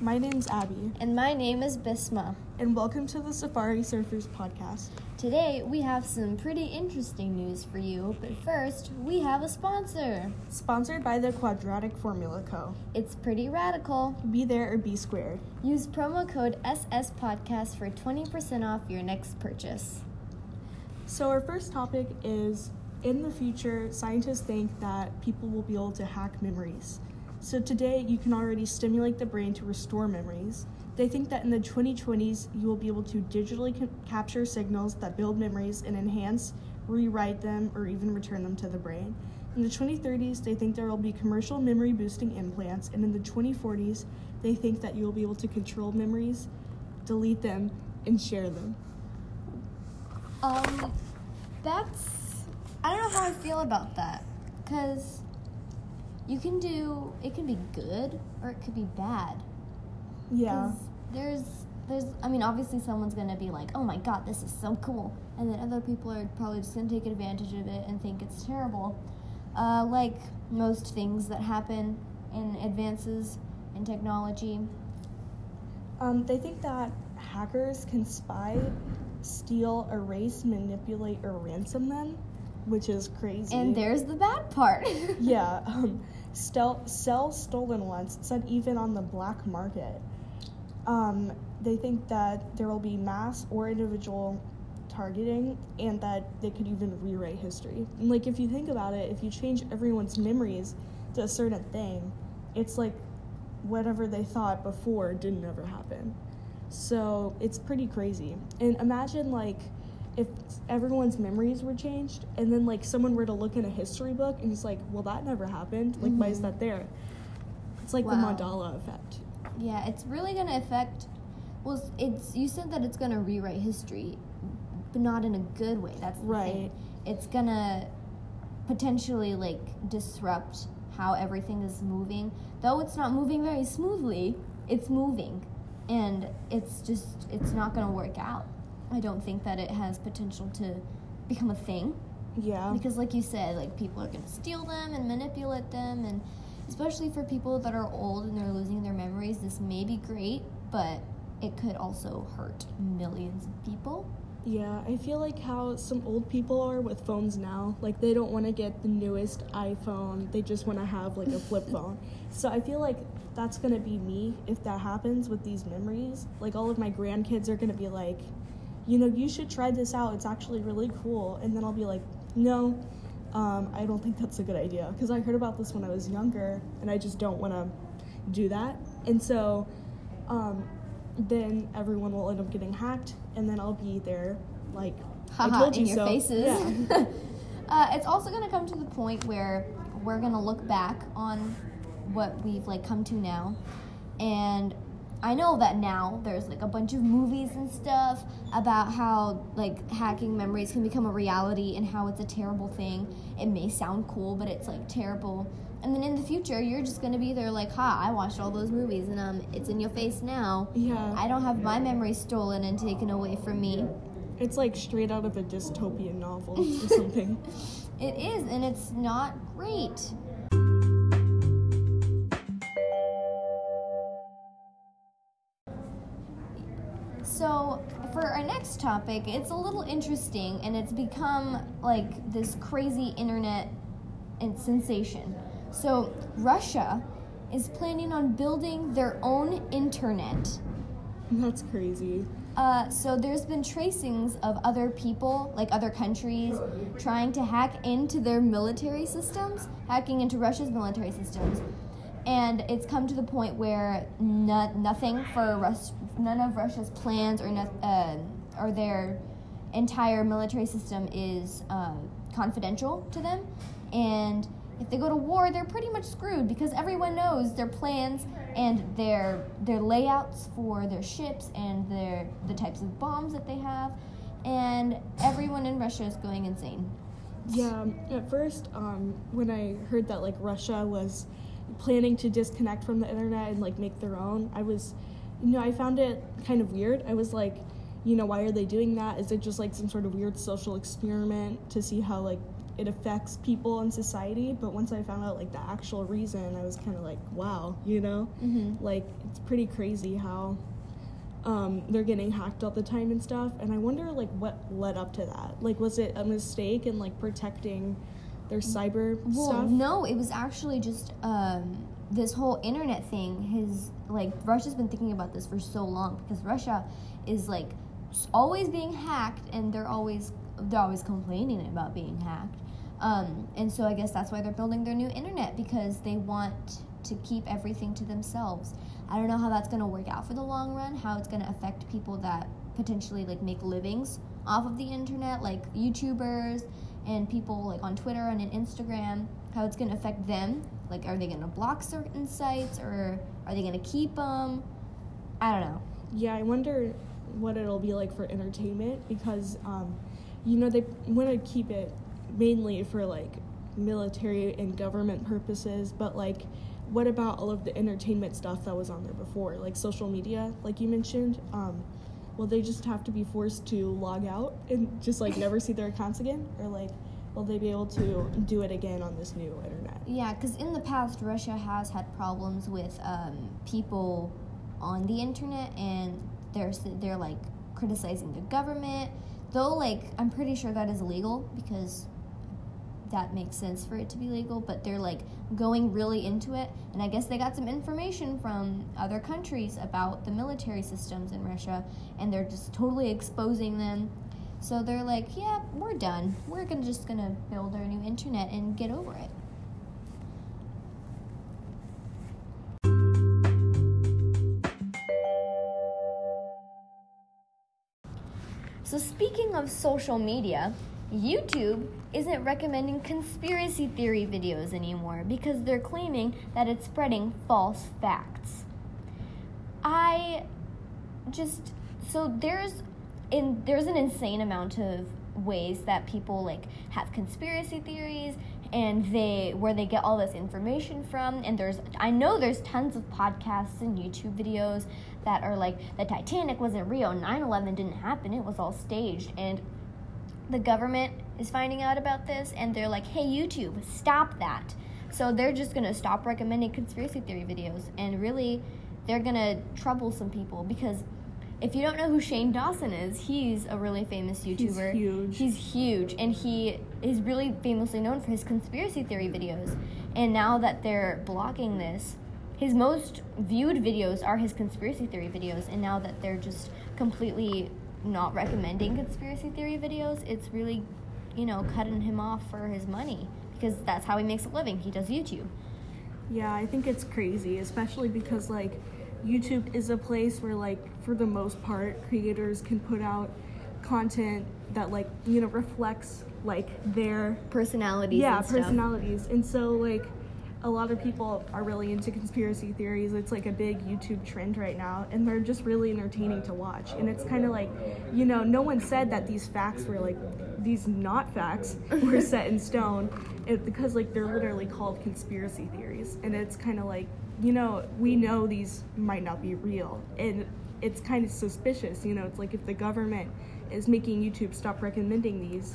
My name's Abby, And my name is Bisma. and welcome to the Safari Surfers podcast. Today we have some pretty interesting news for you, but first we have a sponsor. Sponsored by the Quadratic Formula Co. It's pretty radical. Be there or be squared. Use promo code SSPodcast for 20% off your next purchase. So, our first topic is in the future, scientists think that people will be able to hack memories. So, today you can already stimulate the brain to restore memories. They think that in the 2020s, you will be able to digitally ca- capture signals that build memories and enhance, rewrite them, or even return them to the brain. In the 2030s, they think there will be commercial memory boosting implants, and in the 2040s, they think that you will be able to control memories, delete them, and share them. Um, that's. I don't know how I feel about that. Because you can do. It can be good or it could be bad. Yeah. There's, there's. I mean, obviously, someone's gonna be like, "Oh my god, this is so cool," and then other people are probably just gonna take advantage of it and think it's terrible. Uh, like most things that happen in advances in technology. Um, they think that hackers can spy, steal, erase, manipulate, or ransom them, which is crazy. And there's the bad part. yeah, um, stel- sell stolen ones. Said even on the black market. Um, they think that there will be mass or individual targeting, and that they could even rewrite history. And like if you think about it, if you change everyone's memories to a certain thing, it's like whatever they thought before didn't ever happen. So it's pretty crazy. And imagine like if everyone's memories were changed and then like someone were to look in a history book and it's like, well that never happened. Like why is Mhm. that there? It's like Wow. the Mandela effect. Yeah, it's really gonna affect. Well, it's you said that it's gonna rewrite history, but not in a good way. That's Right. thing. It's gonna potentially like disrupt how everything is moving. Though it's not moving very smoothly, it's moving, and it's just it's not gonna work out. I don't think that it has potential to become a thing Yeah. because like you said like people are going to steal them and manipulate them and especially for people that are old and they're losing their memories this may be great but it could also hurt millions of people Yeah, I feel like how some old people are with phones now. Like they don't want to get the newest iPhone. They just want to have like a flip phone. So I feel like that's going to be me if that happens with these memories. Like all of my grandkids are going to be like, "You know, you should try this out. It's actually really cool." And then I'll be like, "No, um, I don't think that's a good idea because I heard about this when I was younger and I just don't want to do that." And so um, then everyone will end up getting hacked, and then I'll be there like I told in you your so. faces Yeah. uh, it's also going to come to the point where we're going to look back on what we've like come to now and I know that now there's like a bunch of movies and stuff about how like hacking memories can become a reality and how it's a terrible thing. It may sound cool, but it's like terrible. And then in the future, you're just gonna be there like, "Ha! I watched all those movies, and um, it's in your face now. yeah, I don't have my memories stolen and taken away from me. it's like straight out of a dystopian novel or something. It is, and it's not great. So, for our next topic, it's a little interesting and it's become like this crazy internet and sensation. So, Russia is planning on building their own internet. That's crazy. Uh, so there's been tracings of other people, like other countries, trying to hack into their military systems, hacking into Russia's military systems, and it's come to the point where no, nothing for Rus- none of Russia's plans or no, uh, or their entire military system is uh, confidential to them, and if they go to war, they're pretty much screwed because everyone knows their plans and their their layouts for their ships and their the types of bombs that they have, and everyone in Russia is going insane. Yeah, at first, um, when I heard that like Russia was planning to disconnect from the internet and like make their own, I was, you know, I found it kind of weird. I was like, you know, why are they doing that? Is it just like some sort of weird social experiment to see how like it affects people in society? But once I found out like the actual reason, I was kind of like, wow, you know, Mm-hmm. like it's pretty crazy how um, they're getting hacked all the time and stuff. And I wonder like what led up to that. Like, was it a mistake in like protecting their cyber Well, stuff? no, it was actually just um, this whole internet thing. His like Russia's been thinking about this for so long because Russia is like always being hacked, and they're always they're always complaining about being hacked. Um, and so I guess that's why they're building their new internet because they want to keep everything to themselves. I don't know how that's going to work out for the long run, how it's going to affect people that potentially like make livings off of the internet, like YouTubers and people like on Twitter and on Instagram, how it's going to affect them. Like, are they going to block certain sites or are they going to keep them? I don't know. Yeah, I wonder what it'll be like for entertainment because, um, you know, they want to keep it mainly for like military and government purposes, but like, what about all of the entertainment stuff that was on there before, like social media, like you mentioned? Um, will they just have to be forced to log out and just like never see their accounts again, or like, will they be able to do it again on this new internet? Yeah, because in the past, Russia has had problems with um, people on the internet, and they're they're like criticizing the government. Though, like, I'm pretty sure that is illegal because that makes sense for it to be legal. But they're like going really into it, and I guess they got some information from other countries about the military systems in Russia, and they're just totally exposing them. So they're like, yeah, we're done. We're gonna just gonna build our new internet and get over it. So, speaking of social media, YouTube isn't recommending conspiracy theory videos anymore because they're claiming that it's spreading false facts. I just so there's in there's an insane amount of ways that people like have conspiracy theories and they where they get all this information from and there's I know there's tons of podcasts and YouTube videos that are like the Titanic wasn't real 9/11 didn't happen it was all staged and the government is finding out about this and they're like hey YouTube stop that so they're just going to stop recommending conspiracy theory videos and really they're going to trouble some people because if you don't know who Shane Dawson is, he's a really famous YouTuber. He's huge. He's huge, and he is really famously known for his conspiracy theory videos. And now that they're blocking this, his most viewed videos are his conspiracy theory videos. And now that they're just completely not recommending conspiracy theory videos, it's really, you know, cutting him off for his money because that's how he makes a living. He does YouTube. Yeah, I think it's crazy, especially because like YouTube is a place where like for the most part creators can put out content that like, you know, reflects like their Personalities. yeah, and stuff. personalities. And so like a lot of people are really into conspiracy theories. It's like a big YouTube trend right now, and they're just really entertaining to watch. And it's kind of like, you know, no one said that these facts were like, these not facts were set in stone, it, because like they're literally called conspiracy theories. And it's kind of like, you know, we know these might not be real, and it's kind of suspicious. You know, it's like if the government is making YouTube stop recommending these,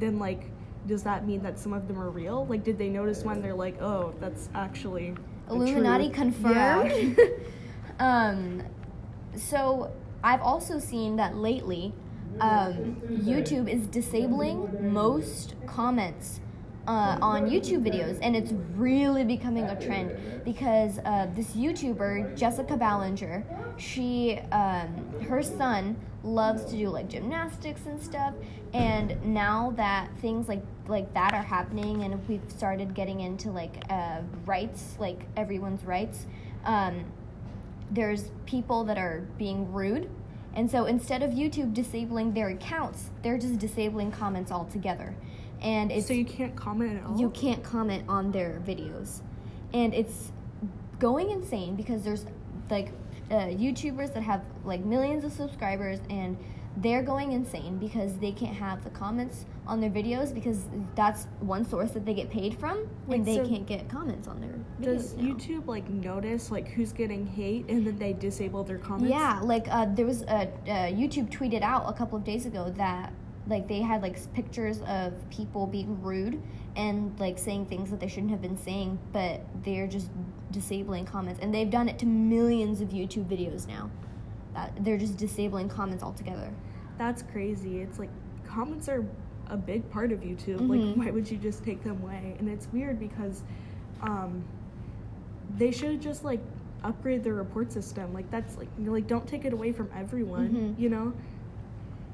then like does that mean that some of them are real? Like, did they notice when They're like, oh, that's actually Illuminati truth." confirmed. Yeah. um, so I've also seen that lately, um, YouTube is disabling most comments uh, on YouTube videos, and it's really becoming a trend because uh, this YouTuber Jessica Ballinger, she, um, her son loves to do like gymnastics and stuff, and now that things like like that are happening, and we've started getting into like uh, rights, like everyone's rights. Um, there's people that are being rude. And so instead of YouTube disabling their accounts, they're just disabling comments altogether. And it's so you can't comment at all. you can't comment on their videos. And it's going insane because there's like uh, YouTubers that have like millions of subscribers and they're going insane because they can't have the comments on their videos because that's one source that they get paid from, Wait, and they so can't get comments on their videos Does. YouTube like notice like who's getting hate and then they disable their comments? Yeah, like uh, there was a uh, YouTube tweeted out a couple of days ago that like they had like pictures of people being rude and like saying things that they shouldn't have been saying, but they're just disabling comments, and they've done it to millions of YouTube videos now. That they're just disabling comments altogether. That's crazy. It's like comments are a big part of YouTube. Mhm. Like why would you just take them away? And it's weird because um they should just like upgrade their report system. Like that's like like don't take it away from everyone, Mhm. you know?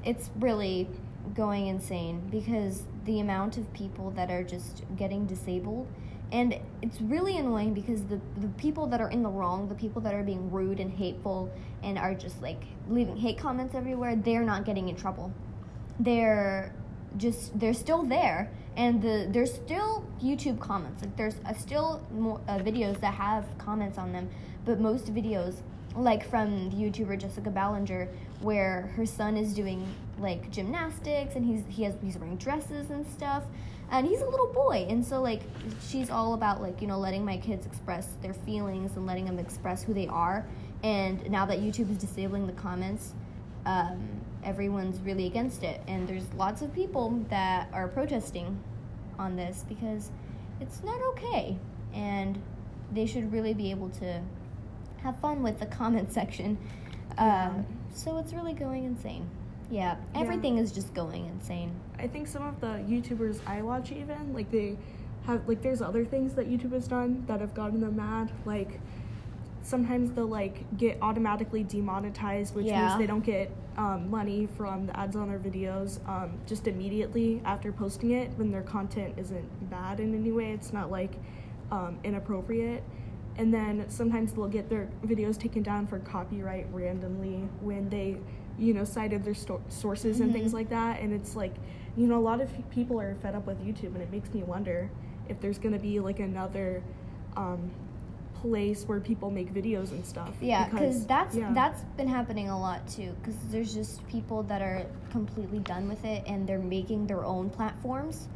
it's really going insane because the amount of people that are just getting disabled and it's really annoying because the the people that are in the wrong the people that are being rude and hateful and are just like leaving hate comments everywhere they're not getting in trouble. They're just they're still there. And the there's still youtube comments. Like there's uh, still more uh, videos that have comments on them. But most videos like from the youtuber jessica ballinger where her son is doing like gymnastics and he's he has he's wearing dresses and stuff and he's a little boy and so like she's all about like you know letting my kids express their feelings and letting them express who they are. And now that youtube is disabling the comments um, everyone's really against it. And there's lots of people that are protesting on this because it's not okay. And they should really be able to have fun with the comment section. Yeah. um, so it's really going insane yeah Yeah. everything is just going insane I think some of the YouTubers I watch even like they have like there's other things that YouTube has done that have gotten them mad. Like sometimes they'll like get automatically demonetized, which Yeah. means they don't get um, money from the ads on their videos um, just immediately after posting it when their content isn't bad in any way. It's not like um, inappropriate. And then sometimes they'll get their videos taken down for copyright randomly when they, you know, cited their sto- sources and things Mhm. like that. And it's like, you know, a lot of people are fed up with YouTube, and it makes me wonder if there's gonna be like another um, place where people make videos and stuff. yeah because that's yeah. that's been happening a lot too because there's just people that are completely done with it and they're making their own platforms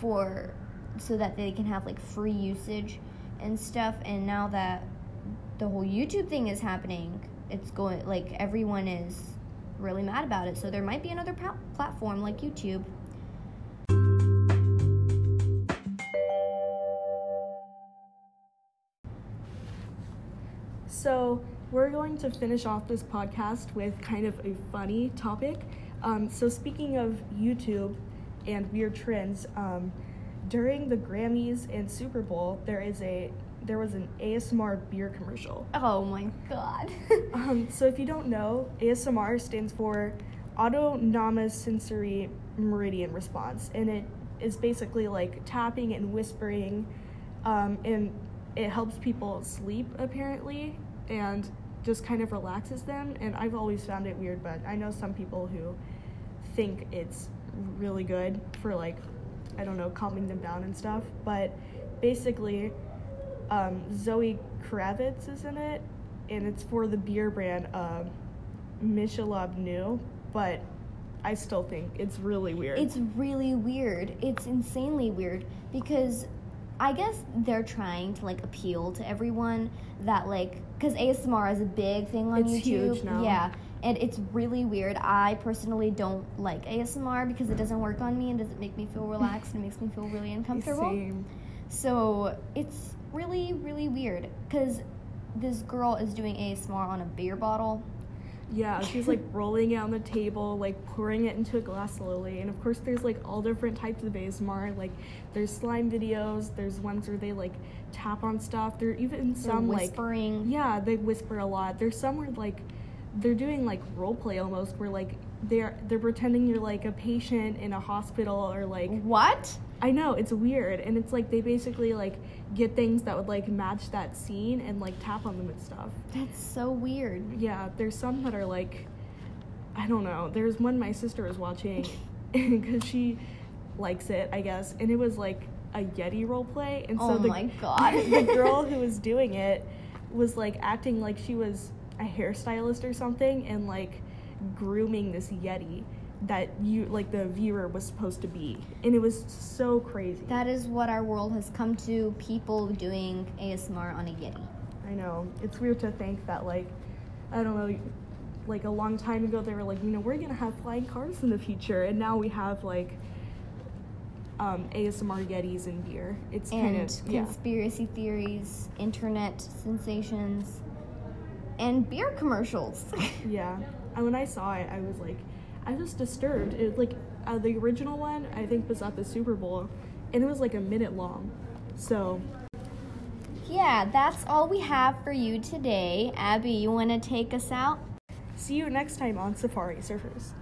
for so that they can have like free usage and stuff and now that the whole youtube thing is happening it's going like everyone is really mad about it so there might be another pa- platform like youtube So, we're going to finish off this podcast with kind of a funny topic. Um, so, speaking of YouTube and weird trends, um, during the Grammys and Super Bowl, there is a there was an ASMR beer commercial. oh my god Um, so, if you don't know, ASMR stands for Autonomous Sensory Meridian Response, and it is basically like tapping and whispering, um, and it helps people sleep apparently, and just kind of relaxes them. And I've always found it weird, but I know some people who think it's really good for like, I don't know, calming them down and stuff. But basically, um, Zoe Kravitz is in it, and it's for the beer brand um, Michelob New, but I still think it's really weird. It's really weird. It's insanely weird because I guess they're trying to like appeal to everyone that like because ASMR is a big thing on It's YouTube. huge now. Yeah, and it's really weird. I personally don't like ASMR because it doesn't work on me and doesn't make me feel relaxed and makes me feel really uncomfortable. Same. So it's really really weird because this girl is doing ASMR on a beer bottle. Yeah, she's like rolling it on the table, like pouring it into a glass slowly. And of course, there's like all different types of ASMR. Like, there's slime videos. There's ones where they like tap on stuff. There are even They're some like whispering. yeah, they whisper a lot. There's some where like they're doing like role play almost, where like they're they're pretending you're like a patient in a hospital or like What? I know it's weird, and it's like they basically like get things that would like match that scene and like tap on them and stuff. That's so weird. Yeah, there's some that are like, I don't know. There's one my sister was watching because she likes it, I guess, and it was like a Yeti role play, and so Oh the, my God. the girl who was doing it was like acting like she was a hairstylist or something, and like grooming this Yeti that you like the viewer was supposed to be, and it was so crazy. That is what our world has come to people doing ASMR on a Yeti. I know it's weird to think that like I don't know, like a long time ago they were like you know we're gonna have flying cars in the future, and now we have like um, ASMR Yetis and beer. It's kind And of yeah. conspiracy theories, internet sensations, and beer commercials. Yeah, and when I saw it, I was like, I was disturbed. It like uh, the original one I think was at the Super Bowl, and it was like a minute long. So yeah, that's all we have for you today. Abby, you want to take us out? see you next time on Safari Surfers.